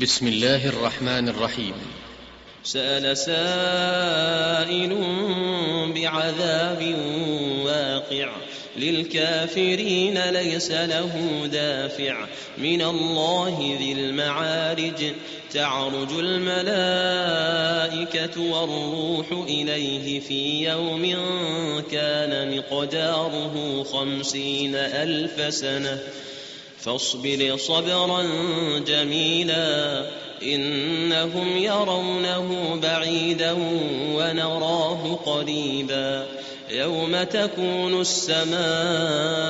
بسم الله الرحمن الرحيم. سأل سائل بعذاب واقع للكافرين ليس له دافع. من الله ذي المعارج تعرج الملائكة والروح إليه في يوم كان مقداره خمسين ألف سنة. فاصبر صبرا جميلا إنهم يرونه بعيدا ونراه قريبا يوم تكون السماء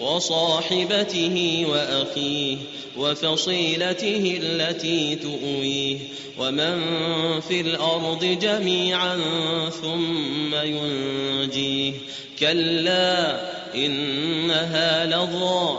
وصاحبته وأخيه وفصيلته التي تؤويه ومن في الأرض جميعا ثم ينجيه كلا إنها لظى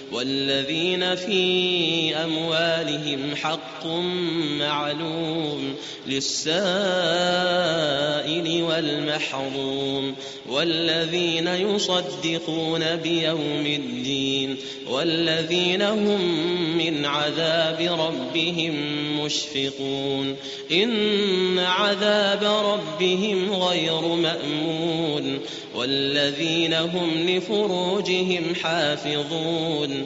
والذين في أموالهم حق معلوم للسائل والمحروم والذين يصدقون بيوم الدين والذين هم من عذاب ربهم مشفقون إن عذاب ربهم غير مأمون والذين هم لفروجهم حافظون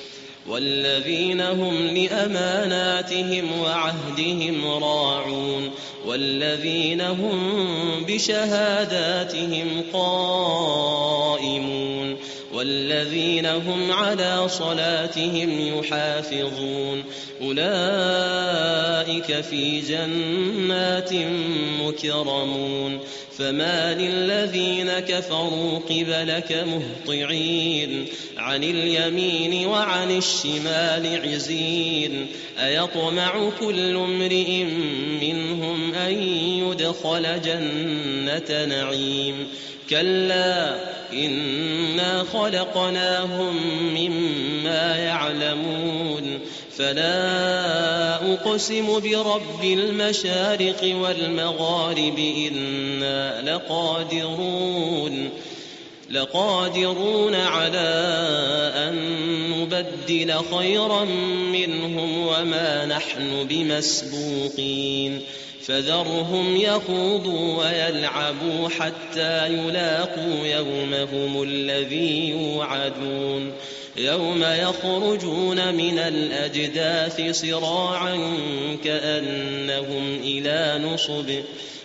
والذين هم لأماناتهم وعهدهم راعون والذين هم بشهاداتهم قائمون والذين هم على صلاتهم يحافظون. أولئك في جنات مكرمون. فما للذين كفروا قبلك مهطعين. عن اليمين وعن الشمال عزين. أيطمع كل امرئ منهم أن يدخل جنة نعيم. كلا إنا خلقناهم مما يعلمون. فلا أقسم برب المشارق والمغارب إنا لقادرون. لقادرون على أن نبدل خيرا منهم وما نحن بمسبوقين فذرهم يخوضوا ويلعبوا حتى يلاقوا يومهم الذي يوعدون يوم يخرجون من الأجداث صراعا كأنهم إلى نصب